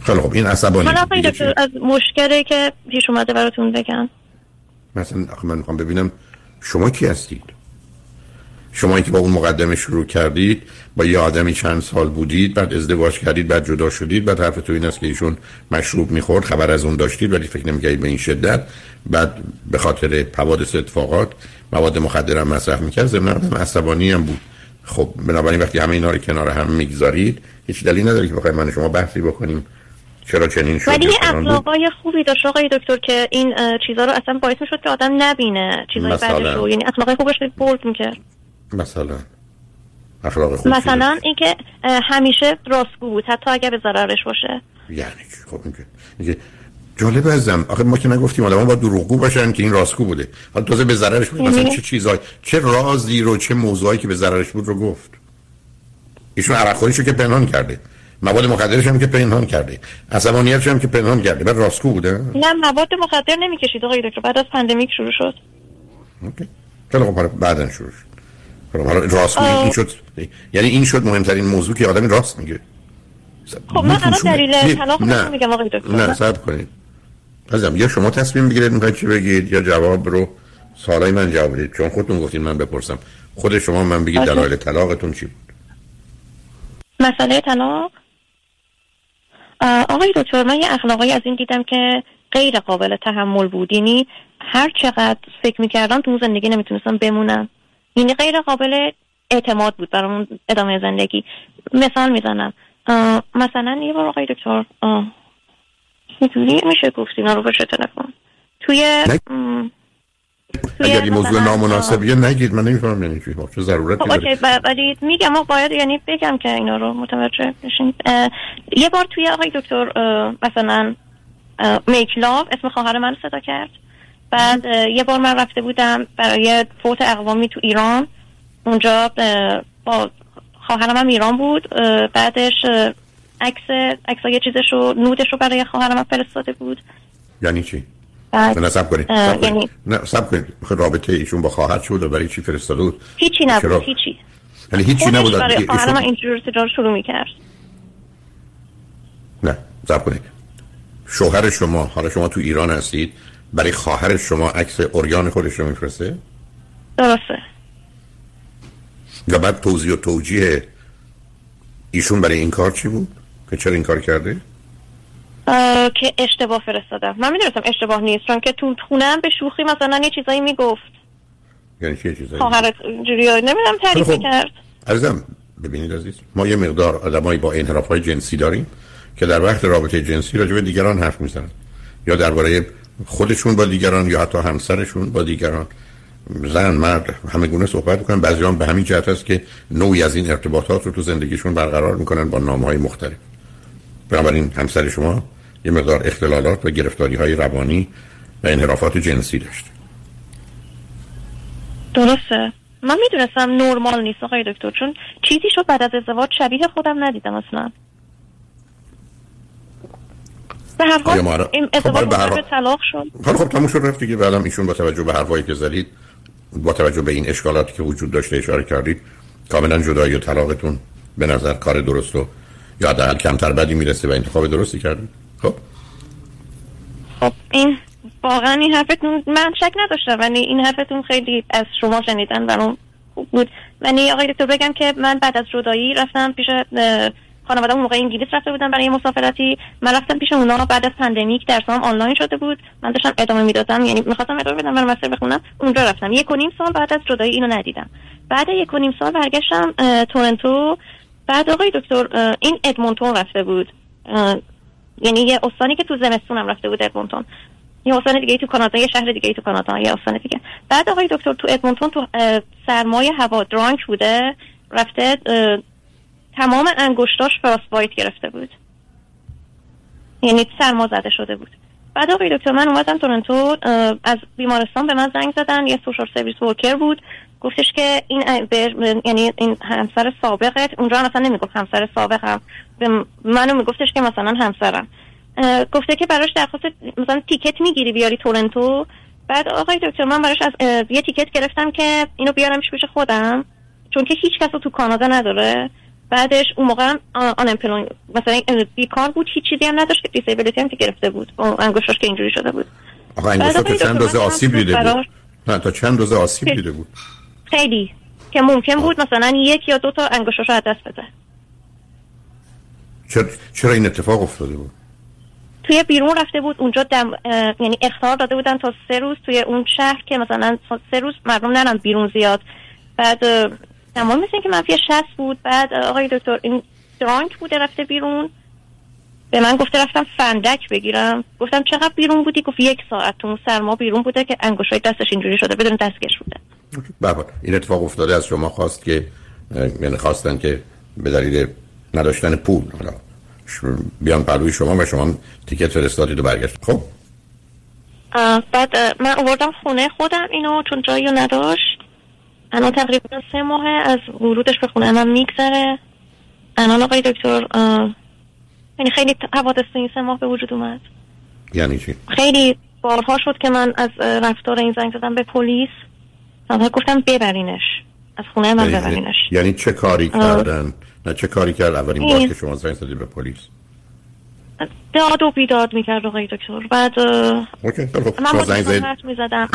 خیلی خب این عصبانی از مشکلی که پیش اومده براتون بگم. مثلا من می‌خوام ببینم شما کی هستید؟ شما که با اون مقدمه شروع کردید با یه آدمی چند سال بودید بعد ازدواج کردید بعد جدا شدید بعد حرف تو این است که ایشون مشروب می‌خورد خبر از اون داشتید ولی فکر نمی‌کردید به این شدت. بعد به خاطر حوادث اتفاقات مواد مخدر هم مصرف می‌کرد ضمن آدم عصبانی هم بود. خب بنابراین وقتی همه اینا رو کنار هم می‌گذارید هیچ دلیل نداره که بخوایم من شما بحثی بکنیم. چرا چنین شد؟ ولی اخلاقای خوبی داشت آقای دکتر که این چیزا رو اصلا باعث می‌شد که آدم نبینه چیزای بعدش رو. یعنی اخلاقای خوبش بولد می‌کرد. مثلا اخلاق خوب مثلا اینکه همیشه راستگو بود حتی اگر به ضررش باشه. یعنی خب اینکه جالب ازم آخه ما که نگفتیم آدم با دروغگو باشن که این راستگو بوده. حالا تازه به ضررش بود. مثلا یعنی؟ چه چیزای چه رازی رو چه موضوعی که به ضررش بود رو گفت. ایشون عرق که پنهان کرده. مواد مخدرش هم که پنهان کرده. عصبانیتش هم که پنهان کرده. بعد راستگو بوده. نه مواد مخدر نمی‌کشید آقای دکتر. بعد از پندمیک شروع شد. اوکی. خیلی خب بعدا شروع شد. خب حالا راستگو این شد یعنی این شد مهمترین موضوع که آدمی راست میگه. خب من الان دلیل طلاق نمیگم آقای دکتر. نه صبر کنید. عزیزم یا شما تصمیم بگیرید می‌خواید چی بگید یا جواب رو سوالای من جواب بدید. چون خودتون گفتین من بپرسم. خود شما من بگید دلایل طلاقتون چی بود؟ مسئله طلاق؟ آقای دکتر من یه اخلاقی از این دیدم که غیر قابل تحمل بود. یعنی هر چقدر فکر می‌کردم تو زندگی نمی‌تونستم بمونم. یعنی غیر قابل اعتماد بود برامون ادامه زندگی. مثال می‌زنم. مثلا یه بار آقای دکتر می‌تونی میشه گفت اینا رو بشه تلفن توی اگر این موضوع نامناسبیه نگید من نمی‌فهمم یعنی چی. چه ضرورتی خب اوکی ولی میگم باید یعنی بگم که اینا رو متوجه بشین یه بار توی آقای دکتر مثلا میکلاو اسم خواهر من صدا کرد. بعد یه بار من رفته بودم برای فوت اقوامی تو ایران. اونجا با خواهرم هم ایران بود. بعدش عکس عکس یه چیزش رو نودش رو برای خواهرم فرستاده بود. یعنی چی؟ نه سب کنید. یعنی نه سب کنید. رابطه ایشون با خواهر شد و برای چی فرستاده بود؟ هیچی نبود هیچی. یعنی هیچی نبود. برای خواهر من اینجور شروع می‌کرد. نه سب کنید. شوهر شما حالا شما تو ایران هستید. برای خواهر شما عکس اوریان خودش رو میفرسته؟ درسته. و بعد توضیح و توجیه ایشون برای این کار چی بود؟ که چرا این کار کرده؟ که اشتباه فرستادم. من می‌دونستم اشتباه نیست چون که تو خونم به شوخی مثلا یه چیزایی می‌گفت. یعنی چه چیزایی؟ خواهرت جوری نمی‌دونم تعریف خب. کرد عزیزم ببینید عزیز ما یه مقدار آدمایی با انحراف های جنسی داریم که در وقت رابطه جنسی راجع به دیگران حرف می‌زنن یا درباره خودشون با دیگران یا حتی همسرشون با دیگران. زن مرد همه گونه صحبت می‌کنن. بعضی هم به همین جهت است که نوعی از این ارتباطات رو تو زندگیشون برقرار می‌کنن با نام های مختلف. بنابراین همسر شما یه مقدار اختلالات و گرفتاری های روانی و انحرافات جنسی داشت. درسته. من می‌دونستم نرمال نیست آقای دکتر چون چیزی شد بعد از ازدواج شبیه خودم ندیدم اصلا. به هر حال این ازدواج به طلاق شد. حالا خب تموم شد رفت دیگه. بعدم ایشون با توجه به حرفایی که زدید با توجه به این اشکالاتی که وجود داشته اشاره کردید کاملا جدایی و طلاقتون به نظر کار درست و یا حداقل کمتر بدی می‌رسه و انتخاب درستی کردید. خب؟ خب. این واقعا این حرفتون من شک نداشتم ولی این حرفتون خیلی از شما شنیدن برام خوب بود. ولی آقای دکتر بگم که من بعد از جدایی رفتم پیش خانواده موقع انگلیس رفته بودن برای مسافرتی. من رفتم پیش اونا بعد از pandemic درسام آنلاین شده بود. من داشتم ادامه می‌دادم یعنی می‌خواستم ادامه بدم برای master بخونم اونجا رفتم. یک و نیم سال بعد از جدایی اینو ندیدم. بعد یک و نیم سال برگشتم تورنتو. بعد آقای دکتر این ادمونتون رفته بود. یعنی یه استانی که تو زمستونم رفته بود ادمونتون. یه استان دیگه تو کانادا یه شهر دیگه تو کانادا یه استان دیگه. بعد آقای دکتر تو ادمونتون تو سرمایه هوا درانک بوده رفته تمام انگشتاش فراست گرفته بود. یعنی سرما زده شده بود. بعد آقای دکتر من اومدم تورنتو از بیمارستان به من زنگ زدن یه سوشال سرویس ورکر بود. گفتش که این یعنی این همسر سابقت. اونجا اصلا نمی‌گفت همسر سابقم. به منو میگفتش که مثلا همسرم. گفته که براش درخواست مثلا تیکت می‌گیری بیاری تورنتو. بعد آقای دکتر من براش از یه تیکت گرفتم که اینو بیارمش پیش خودم. چون که هیچ کس تو کانادا نداره. بعدش اون موقع آن امپلون مثلا بیکار بود هیچ چیزی هم نداشت که دیسیبلیتی هم که گرفته بود. انگشتاش که اینجوری شده بود. آقا انگشتا تا چند روز آسیب دیده بود؟ نه تا چند روز آسیب دیده بود؟ خیلی. که ممکن بود مثلا یک یا دو تا انگشتاش رو دست بده. چرا, چرا این اتفاق افتاده بود؟ توی بیرون رفته بود اونجا دم یعنی اختار داده بودن تا سه روز توی اون شهر که مثلا سه روز مردم نرن بیرون زیاد. بعد تمام مثل که منفی شست بود بعد آقای دکتر این درانک بوده رفته بیرون. به من گفته رفتم فندک بگیرم. گفتم چقدر بیرون بودی؟ گفت یک ساعت تو سرما بیرون بوده که انگوشای دستش اینجوری شده بدون دستکش بوده. بله این اتفاق افتاده. از شما خواست که یعنی خواستن که به دلیل نداشتن پول بیان پلوی شما و شما تیکت فرستادید و برگشت خب؟ بعد من آوردم خونه خودم اینو چون جایی نداشت. الان تقریبا سه ماه از ورودش به خونه. من میگذره. الان آقای دکتر یعنی خیلی حوادث این سه ماه به وجود اومد. یعنی چی؟ خیلی بارها شد که من از رفتار این زنگ زدم به پلیس. گفتم ببرینش. از خونه من یعنی ببرینش. یعنی چه کاری کردن؟ نه چه کاری کرد؟ اولین بار که شما زنگ زدید به پلیس؟ داد و بیداد می‌کرد آقای دکتر. بعد اوکی من با زنگ زدید می‌زدم.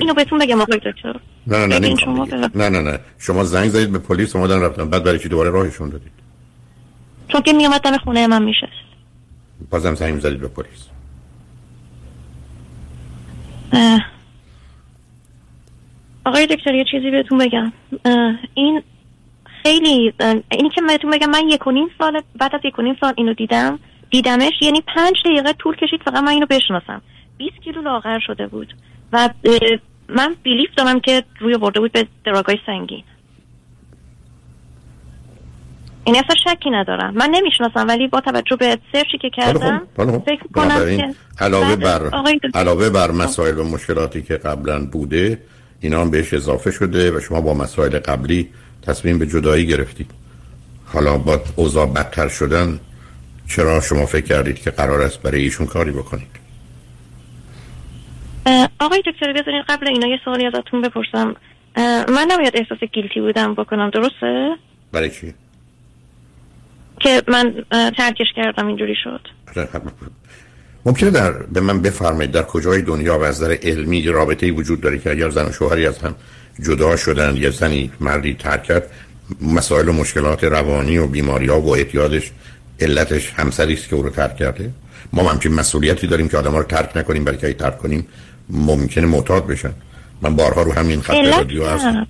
اینو بهتون بگم آقای دکتر. نه نه نه شما نه نه نه. شما زنگ زدید به پلیس اومدن رفتن. بعد برای چی دوباره راهشون دادید؟ چون که میومد دم خونه من میشست. بازم زنگ زدید به پلیس. آقای دکتر یه چیزی بهتون بگم. این خیلی اینی که بهتون بگم من یک و نیم سال بعد از یک و نیم سال اینو دیدم. دیدمش یعنی پنج دقیقه طول کشید فقط من اینو بشناسم. 20 کیلو لاغر شده بود و من بیلیف دارم که روی برده بود به دراگای سنگین. این اصلا شکی ندارم. من نمی‌شناسم ولی با توجه به سرچی که کردم فکر کنم که علاوه بر علاوه بر مسائل و مشکلاتی که قبلا بوده اینا هم بهش اضافه شده و شما با مسائل قبلی تصمیم به جدایی گرفتید. حالا با اوضاع بدتر شدن چرا شما فکر کردید که قرار است برای ایشون کاری بکنید آقای دکتر بذارین قبل اینا یه سوالی ازتون بپرسم من نباید احساس گیلتی بودم بکنم درسته؟ برای چی؟ که من ترکش کردم اینجوری شد ممکنه در به من بفرمایید در کجای دنیا و از نظر علمی رابطه وجود داره که اگر زن و شوهری از هم جدا شدن یا زنی مردی ترک کرد مسائل و مشکلات روانی و بیماری ها و اعتیادش علتش همسری است که او رو ترک کرده. ما همچین مسئولیتی داریم که آدم رو ترک نکنیم بلکه ترک کنیم ممکنه معتاد بشن. من بارها رو همین خط رادیو هستم.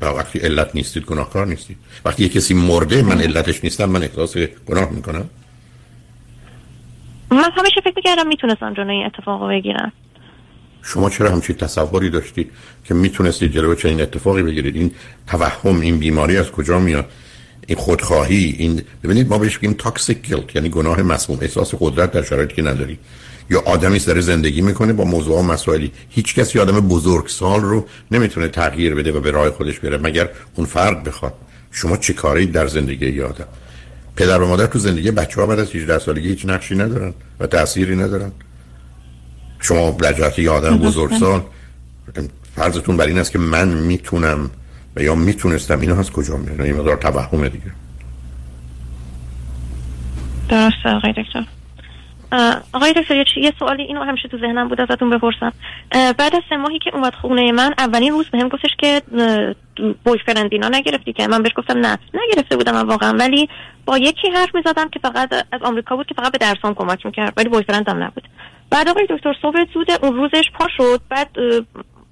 وقتی علت نیستید گناهکار نیستید. وقتی یه کسی مرده من علتش نیستم من احساس گناه می‌کنم. من همیشه فکر می‌کردم می‌تونستم جلوی این اتفاق بگیرم شما چرا همچین تصوری داشتید که می‌تونستید جلوی چنین اتفاقی بگیرید؟ این توهم این بیماری از کجا میاد؟ این خودخواهی این ببینید ما بهش میگیم تاکسیک گیلت یعنی گناه مسموم. احساس قدرت در شرایطی که نداری. یا آدمی داره زندگی می‌کنه با موضوع و مسائلی. هیچ کسی آدم بزرگسال رو نمی‌تونه تغییر بده و به راه خودش بره مگر اون فرد بخواد. شما چه کاری در زندگی ی آدم؟ پدر و مادر تو زندگی بچه ها بعد از 18 سالگی هیچ نقشی ندارن و تأثیری ندارن. شما در جهت یه آدم بزرگسال. فرضتون بر این است که من می‌تونم و یا می‌تونستم اینا از کجا میاد این مدار توهمه دیگه. درسته آقای دکتر. آقای دکتر یه سوالی اینو همیشه تو ذهنم بود ازتون بپرسم. بعد از سه ماهی که اومد خونه من اولین روز بهم گفتش که بوی فرند اینا نگرفتی که؟ من بهش گفتم نه نگرفته بودم من واقعا. ولی با یکی حرف می‌زدم که فقط از آمریکا بود که فقط به درسام کمک می‌کرد ولی بوی فرندم نبود. بعد آقای دکتر صبح زود اون روزش پا شد بعد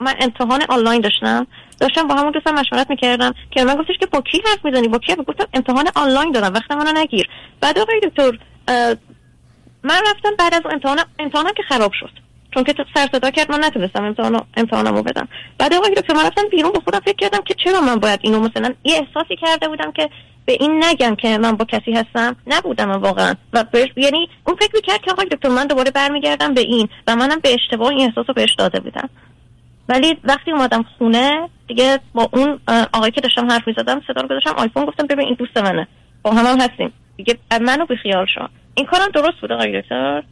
من امتحان آنلاین داشتم. داشتم با همون دوستم مشورت می‌کردم که من گفتش که با کی حرف می‌زنی؟ با کی گفتم امتحان آنلاین دارم وقت منو نگیر. بعد آقای دکتر من رفتم بعد از امتحان امتحانم که خراب شد. چون که سر صدا کرد من نتونستم امتحان امتحانمو بدم. بعد آقای دکتر من رفتم بیرون با خودم فکر کردم که چرا من باید اینو مثلا یه احساسی کرده بودم که به این نگم که من با کسی هستم؟ نبودم واقعا. و یعنی اون فکر می‌کرد که آقای دکتر من دوباره برمیگردم به این و منم به اشتباه این احساس رو بهش داده بودم. ولی وقتی اومدم خونه دیگه با اون آقایی که داشتم حرف می‌زدم صدا رو گذاشتم آیفون گفتم ببین این دوست منه. با هم, هم هستیم. دیگه منو خیال شو. این کارم درست بود آقای دکتر؟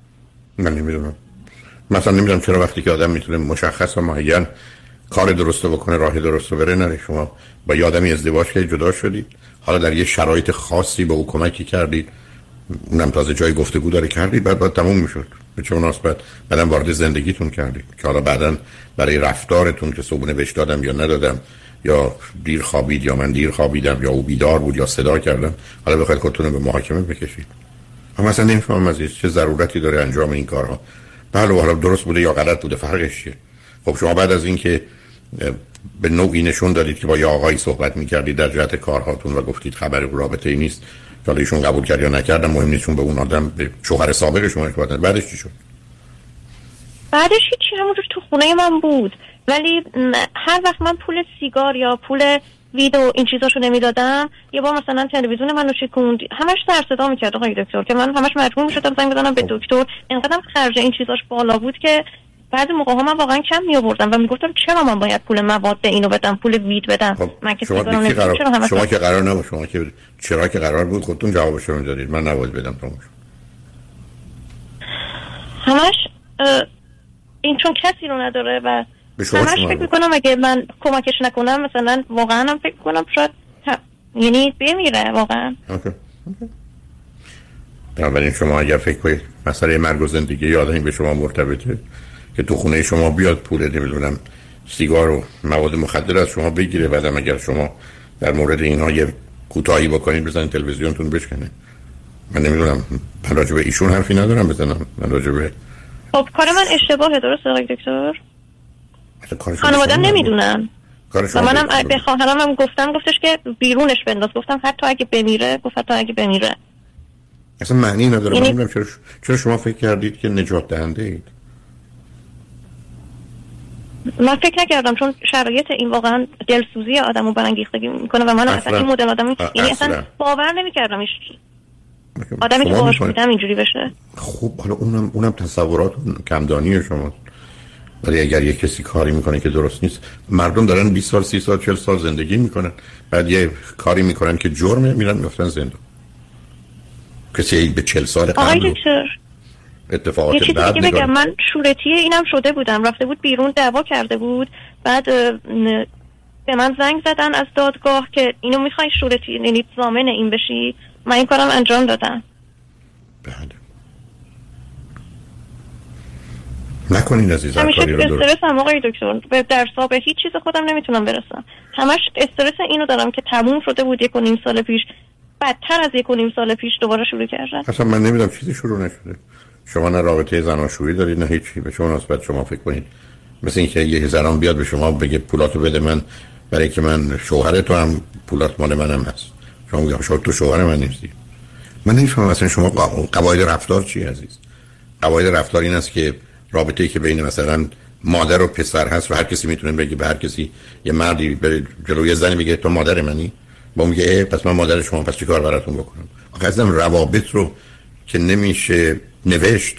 من نمی‌دونم. مثلا نمی‌دونم چرا وقتی که آدم می‌تونه مشخص و معین کار درست بکنه راه درست بره نره. شما با یه آدمی ازدواج که جدا شدید حالا در یه شرایط خاصی به او کمکی کردید اونم تازه جای گفتگو داره کردید بعد باید تموم می‌شد. به چه مناسبت بعدم وارد زندگیتون کردید که حالا بعدا برای رفتارتون که صبونه بهش دادم یا ندادم یا دیر خوابید یا من دیر خوابیدم یا او بیدار بود یا صدا کردم حالا بخواید خودتون به محاکمه بکشید. اما مثلا نمی‌فهمم عزیز چه ضرورتی داره انجام این کارها. بله حالا درست بوده یا غلط بوده فرقش چیه؟ خب شما بعد از اینکه به نوعی نشون دادید که با یه آقایی صحبت می‌کردید در جهت کارهاتون و گفتید خبر رابطه ای نیست که ایشون قبول کرد یا نکردم مهم نیست چون به اون آدم به شوهر سابق شما ارتباط بعدش چی شد؟ بعدش هیچی همونجور تو خونه من بود. ولی هر وقت من پول سیگار یا پول ویدو این چیزاشو نمی‌دادم یه بار مثلا تلویزیون منو شکوند. همش سر صدا می‌کرد آقای دکتر که من همش مجبور می‌شدم زنگ بزنم به خب. دکتر. اینقدر خرج این چیزاش بالا بود که بعضی موقع ها من واقعا کم می آوردم و می‌گفتم چرا من باید پول مواد اینو بدم پول وید بدم؟ خب من که شما, قرار... شما که قرار نبود شما که چرا که قرار بود خودتون جوابش رو می‌دادید؟ من نباید بدم تو همش این چون کسی رو نداره و همش فکر می‌کنم اگه من کمکش نکنم مثلا واقعا هم فکر کنم شاید یعنی بمیره واقعا. بنابراین شما اگر فکر کنید مسئله مرگ و زندگی یادنی به شما مرتبطه. که تو خونه شما بیاد پول نمی‌دونم سیگار و مواد مخدر از شما بگیره. بعدم اگر شما در مورد اینها یه کوتاهی بکنید بزنید تلویزیونتون بشکنه. من نمی‌دونم من راجع به ایشون حرفی ندارم بزنم. من راجع به خب کار من اشتباهه درست آقای دکتر؟ خانواده نمی‌دونم و منم به خواهرم گفتم گفتش که بیرونش بنداز. گفتم حتی اگه بمیره گفت حتی اگه بمیره. اصلا معنی نداره. یعنی... من چرا, چرا شما فکر کردید که نجات دهنده اید؟ من فکر نکردم چون شرایط این واقعا دلسوزی آدم رو برانگیختگی می‌کنه و من اصلا. این مدل آدم یعنی اصلا باور نمی‌کردم ایش آدمی که باش بودم اینجوری بشه. خب حالا اونم اونم تصورات کمدانی شما. ولی اگر یه کسی کاری می‌کنه که درست نیست مردم دارن 20 سال 30 سال 40 سال زندگی می‌کنن. بعد یه کاری می‌کنن که جرمه میرن میفتن زندان. کسی به 40 سال قبل اتفاقات یه چیزی دیگه بگم من شورتی اینم شده بودم. رفته بود بیرون دعوا کرده بود. بعد به من زنگ زدن از دادگاه که اینو می‌خوای شورتی یعنی زامن این بشی. من این کارم انجام دادم. بله. نکنین عزیزم همیشه استرس هم آقای دکتر. به درس به هیچ چیز خودم نمی‌تونم برسم. همش استرس اینو دارم که تموم شده بود یک و نیم سال پیش. بدتر از یک و نیم سال پیش دوباره شروع کردم. اصلا من نمی‌دونم چیزی شروع نشده. شما نه رابطه زناشویی دارید نه هیچی به شما نسبت شما فکر کنید. مثل اینکه یه زنان بیاد به شما بگه پولاتو بده من برای که من شوهر تو هم پولات مال منم هست. شما میگه شما تو شوهر من نیستی. من نمی‌فهمم مثلا شما قواعد رفتار چی عزیز؟ قواعد رفتار این است که رابطه ای که بین مثلا مادر و پسر هست و هر کسی می‌تونه بگه به هر کسی یه مردی به جلوی زنی میگه تو مادر منی؟ با میگه پس من مادر شما پس چی کار براتون بکنم؟ آخه روابط رو که نمیشه نوشت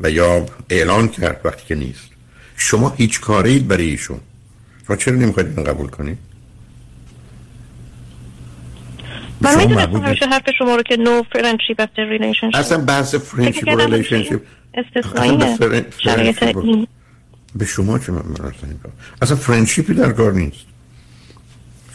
و یا اعلان کرد وقتی که نیست. شما هیچ کاری اید برای ایشون. شما چرا نمی‌خواید اینو قبول کنید؟ من می‌دونستم همیشه حرف شما رو که no friendship after relationship. اصلا بحث friendship و relationship استثنائیه شرایط این. به شما چه من اصلا اصلا friendship ی در کار نیست.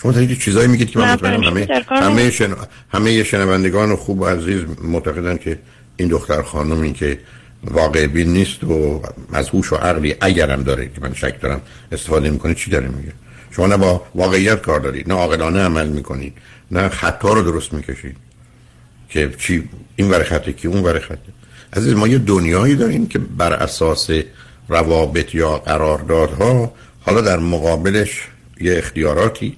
شما تا چیزایی میگید که من مطمئنم همه همه. شن... همه شنوندگان خوب و عزیز معتقدن که این دختر خانمی که واقع بین نیست و از هوش و عقلی اگرم داره که من شک دارم استفاده می‌کنه چی داره میگه؟ شما نه با واقعیت کار دارید نه عاقلانه عمل می‌کنید نه خطا رو درست می‌کشید که چی این ور خطه که اون ور خطه. عزیز ما یه دنیایی داریم که بر اساس روابط یا قراردادها حالا در مقابلش یه اختیاراتی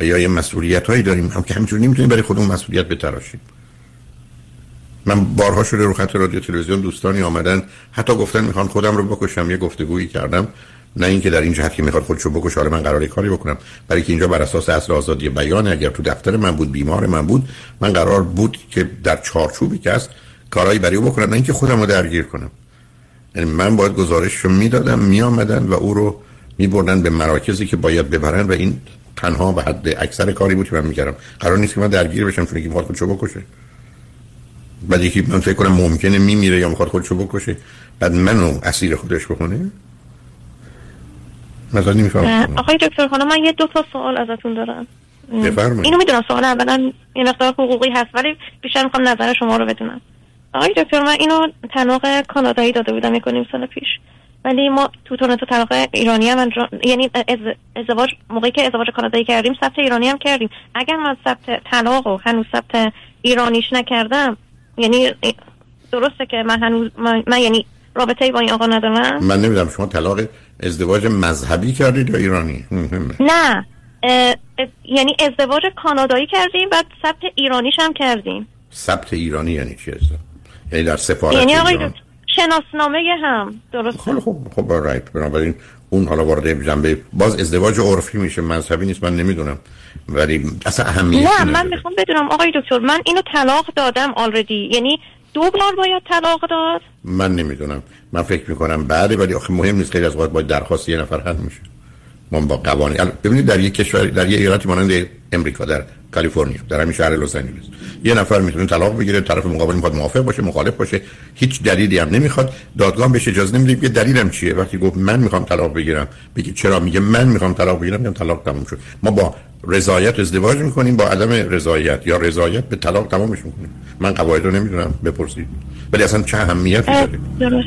یا یه مسئولیت هایی داریم. هم که همینجور نمی‌تونیم برای خودمون مسئولیت بتراشیم من بارها شده رو خط رادیو تلویزیون دوستانی آمدن. حتی گفتن می‌خوان خودم رو بکشم. یه گفتگویی کردم. نه اینکه در این جهت که می‌خواد خودشو بکشه. حالا من قراره کاری بکنم. برای که اینجا بر اساس اصل آزادی بیان اگر تو دفتر من بود بیمار من بود من قرار بود که در چارچوبی که هست کارهایی برای او بکنم. نه اینکه خودم رو درگیر کنم. یعنی من باید گزارش رو می‌دادم میآمدن و او رو میبردن به مراکزی که باید ببرن و این تنها به حد اکثر کاری بود که من می‌کردم. قرار نیست که من درگیر بشم چون که می‌خواد خودشو بکشه. بعد یکی من فکر کنم ممکنه میمیره یا می‌خواد خودشو بکشه. بعد منو اسیر خودش بکنه. مثلا اه، نمیفهم آقای دکتر خانم من یه دو تا سوال ازتون دارم. بفرمایید. اینو می‌دونم سوال اولا یه مقدار حقوقی هست ولی بیشتر می‌خوام نظر شما رو بدونم. آقای دکتر من اینو طلاق کانادایی داده بودم یک و نیم سال پیش. ولی ما تو تورنتو طلاق ایرانی هم انجام یعنی از- ازدواج موقعی که ازدواج کانادایی کردیم ثبت ایرانی هم کردیم. اگر من ثبت طلاق و هنوز ثبت ایرانیش نکردم یعنی درسته که من هنوز من, من یعنی رابطه با این آقا ندارم. من نمی‌دونم شما طلاق ازدواج مذهبی کردید یا ایرانی. نه. اه، اه، یعنی ازدواج کانادایی کردیم بعد ثبت ایرانیش هم کردیم. ثبت ایرانی یعنی چی؟ هست یعنی در سفارت یعنی آقای ایران. شناسنامه هم. درست. خیلی خوب. خب رایت بنابراین اون حالا وارد جنبه باز ازدواج عرفی میشه. مذهبی نیست من نمی‌دونم. ولی اصلا اهمیتی نه من. می‌خوام بدونم آقای دکتر من اینو طلاق دادم آلردی یعنی دو بار باید طلاق داد؟ من نمی‌دونم. من فکر می‌کنم بعد ولی آخه مهم نیست. خیلی از اوقات با درخواست یه نفر حل میشه. ما با قوانین ببینید در یک کشور در یه ایالتی مانند امریکا در کالیفرنیا در همین شهر لس آنجلس. یه نفر می‌تونه طلاق بگیره طرف مقابل می‌خواد موافق باشه مخالف باشه هیچ دلیلی هم نمی‌خواد. دادگاه بهش اجازه نمیده یه دلیلم چیه؟ وقتی گفت من می‌خوام طلاق بگیرم بگی چرا؟ میگه من می‌خوام طلاق بگیرم میگم طلاق تموم شد. ما با رضایت ازدواج می‌کنیم با عدم رضایت یا رضایت به طلاق تمامش می‌کنیم. من قواعد رو نمی‌دونم بپرسید. ولی اصلا چه اهمیتی اه، داره؟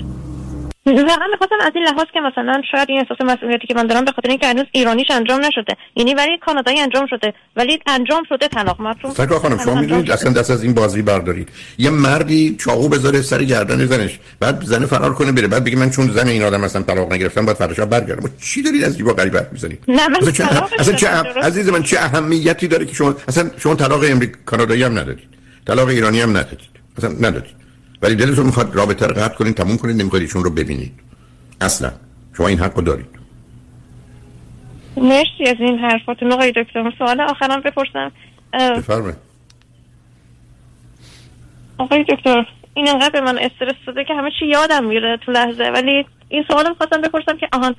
واقعا می‌خواستم از این لحاظ که مثلا شاید این احساس مسئولیتی که من دارم به خاطر اینکه هنوز ایرانیش انجام نشده. یعنی برای کانادایی انجام شده. ولی انجام شده طلاق. مطلوب سرکار خانم شما می‌دونید اصلا دست از این بازی بردارید. یه مردی چاقو بذاره سر گردن زنش. بعد زن فرار کنه بره. بعد بگه من چون زن این آدم اصلا طلاق نگرفتم باید فردا شب برگردم. با چی دارید از جیبا غریب حرف می‌زنید؟ نه، من اصلا چه, اصلا چه اهم-. عزیز من چه اهمیتی داره که شما اصلا شما طلاق امریکا کانادایی هم ندادید طلاق ایرانی هم ندادید اصلا ندادید ولی دلتون می‌خواد رابطه رو قطع کنید تموم کنید نمی‌خواید ایشون رو ببینید. اصلا. شما این حق رو دارید. مرسی از این حرفاتون. آقای دکتر سوال آخرم بپرسم. بفرمایید. آقای دکتر این انقدر به من استرس داده که همه چی یادم میره تو لحظه ولی این سوالم خواستم بپرسم که آهان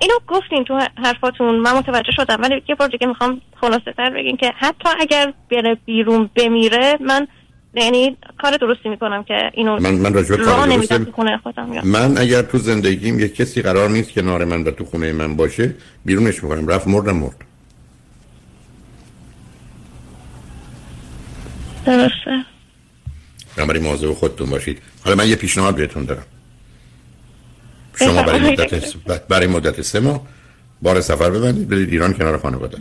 اینو گفتین تو حرفاتون. من متوجه شدم ولی یه بار دیگه می‌خوام خلاصه تر بگین که حتی اگر بره بیرون بمیره من یعنی کار درستی می‌کنم که اینو من من راجع کار نمیدم درسته تو خونه خودم یا من اگر تو زندگیم یک کسی قرار نیست کنار من و تو خونه من باشه بیرونش می‌کنم. رفت مردم مرد. درسته. بنابراین مواظب خودتون باشید. حالا من یه پیشنهاد بهتون دارم. شما برای مدت س- برای مدت سه ماه بار سفر ببندید برید ایران کنار خانواده.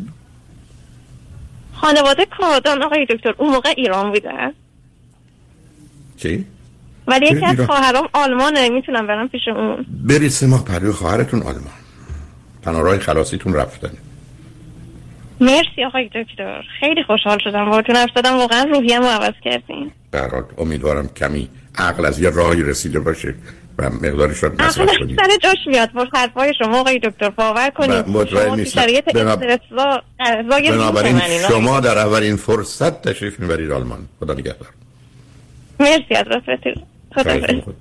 خانواده کاردان آقای دکتر اون موقع ایران بودن چی؟ ولی یکی از. خواهرام آلمانه می‌تونم برم پیش اون. برید سه ماه پروی خواهرتون آلمان. تنها راه خلاصیتون رفتن مرسی آقای دکتر. خیلی خوشحال شدم باهاتون حرف زدم. واقعا روحیم رو عوض کردین. برات امیدوارم کمی عقل از یه راهی رسیده باشه و مقدارش رو مصرف اصلا کنید سر جاش میاد. با حرفای شما آقای دکتر باور کنید. مطمئن نیستم. بناب- بنابراین. شما در اولین فرصت تشریف می‌برید آلمان. خدا نگهدار. مرسی از راستتون خدا خیلی خوب.